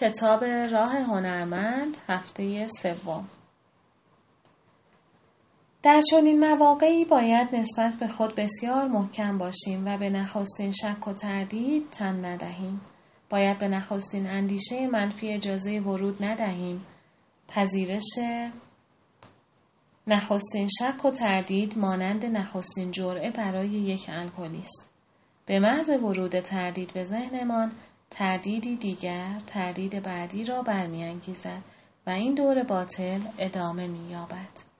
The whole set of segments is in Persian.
کتاب راه هنرمند هفته سوم در چنین مواقعی باید نسبت به خود بسیار محکم باشیم و به نخستین شک و تردید تن ندهیم. باید به نخستین اندیشه منفی اجازه ورود ندهیم. پذیرش نخستین شک و تردید مانند نخستین جرعه برای یک الکلی است. به محض ورود تردید به ذهنمان تردیدی دیگر تردید بعدی را برمیانگیزد و این دور باطل ادامه مییابد.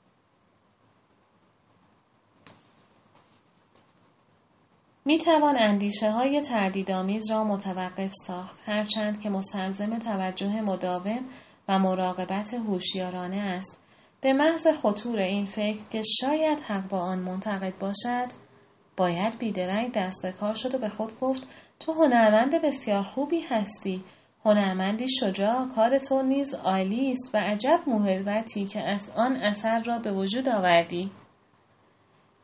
می توان اندیشه های تردیدآمیز را متوقف ساخت هرچند که مستلزم توجه مداوم و مراقبت هوشیارانه است. به محض خطور این فکر که شاید حق با آن منتقد باشد باید بیدرنگ دست به کار شد و به خود گفت تو هنرمند بسیار خوبی هستی. هنرمندی شجاع کار تو نیز عالی است و عجب موهبتی که از آن اثر را به وجود آوردی.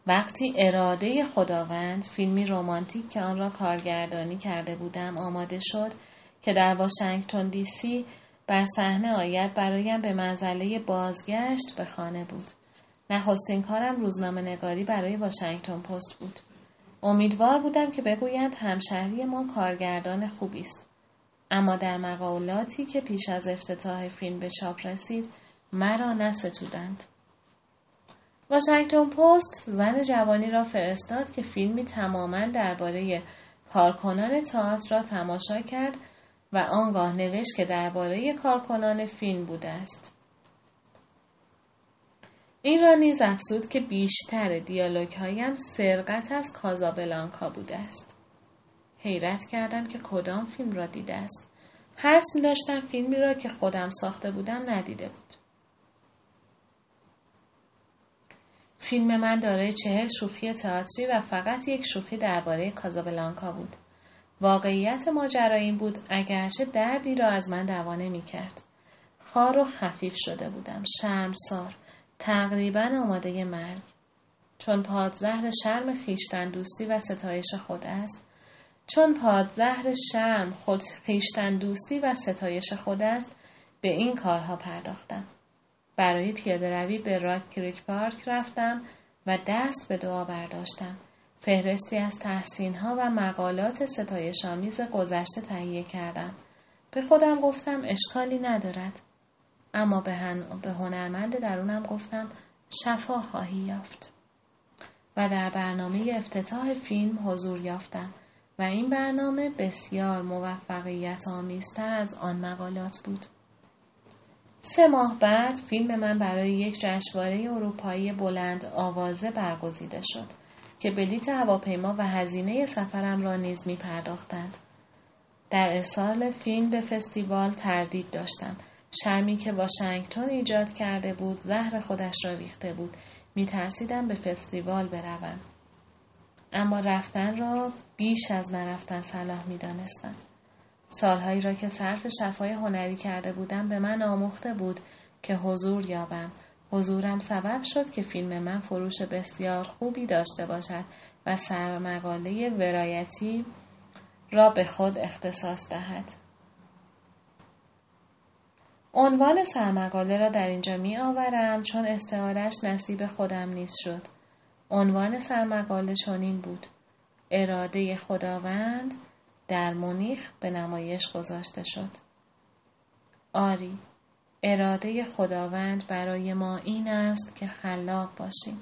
وقتی اراده خداوند فیلمی رومانتیک که آن را کارگردانی کرده بودم آماده شد که در واشنگتن دی سی بر صحنه آید برایم به منزله بازگشت به خانه بود. نخستین کارم روزنامه نگاری برای واشنگتن پست بود. امیدوار بودم که بگویند همشهری ما کارگردان خوبی است. اما در مقالاتی که پیش از افتتاح فیلم به چاپ رسید مرا نستودند. واشنگتن پست زن جوانی را فرستاد که فیلمی تماما درباره کارکنان تئاتر را تماشا کرد و آنگاه نوشت که درباره کارکنان فیلم بوده است. این را نیز افزود که بیشتر دیالوگ هایم سرقت از کازابلانکا بوده است حیرت کردم که کدام فیلم را دیده است می داشتم فیلمی را که خودم ساخته بودم ندیده بود فیلم من دارای چهل شوخی تئاتری و فقط یک شوخی درباره کازابلانکا بود. واقعیت ماجرا این بود اگرچه دردی را از من دوانه می کرد. خار و خفیف شده بودم. شرمسار. تقریبا آماده مرگ. چون پادزهر شرم خیشتن دوستی و ستایش خود است. چون پادزهر شرم خود خیشتن دوستی و ستایش خود است به این کارها پرداختم. برای پیاده روی به راک کریک پارک رفتم و دست به دعا برداشتم. فهرستی از تحسین ها و مقالات ستایش آمیز گذشته تهیه کردم. به خودم گفتم اشکالی ندارد. اما به, هن... به هنرمند درونم گفتم شفا خواهی یافت. و در برنامه افتتاح فیلم حضور یافتم و این برنامه بسیار موفقیت آمیزتر از آن مقالات بود. سه ماه بعد فیلم من برای یک جشنواره اروپایی بلند آوازه برگزیده شد که بلیت هواپیما و هزینه سفرم را نیز می پرداختند. در ارسال فیلم به فستیوال تردید داشتم. شرمی که واشنگتن ایجاد کرده بود زهر خودش را ریخته بود. می ترسیدم به فستیوال بروم. اما رفتن را بیش از نرفتن صلاح می دانستم. سالهایی را که صرف شفای هنری کرده بودم به من آموخته بود که حضور یابم. حضورم سبب شد که فیلم من فروش بسیار خوبی داشته باشد و سرمقاله ورایتی را به خود اختصاص دهد. عنوان سرمقاله را در اینجا می آورم چون استعارش نصیب خودم نیز شد. عنوان سرمقاله چنین بود. اراده خداوند در مونیخ به نمایش گذاشته شد. آری، اراده خداوند برای ما این است که خلاق باشیم.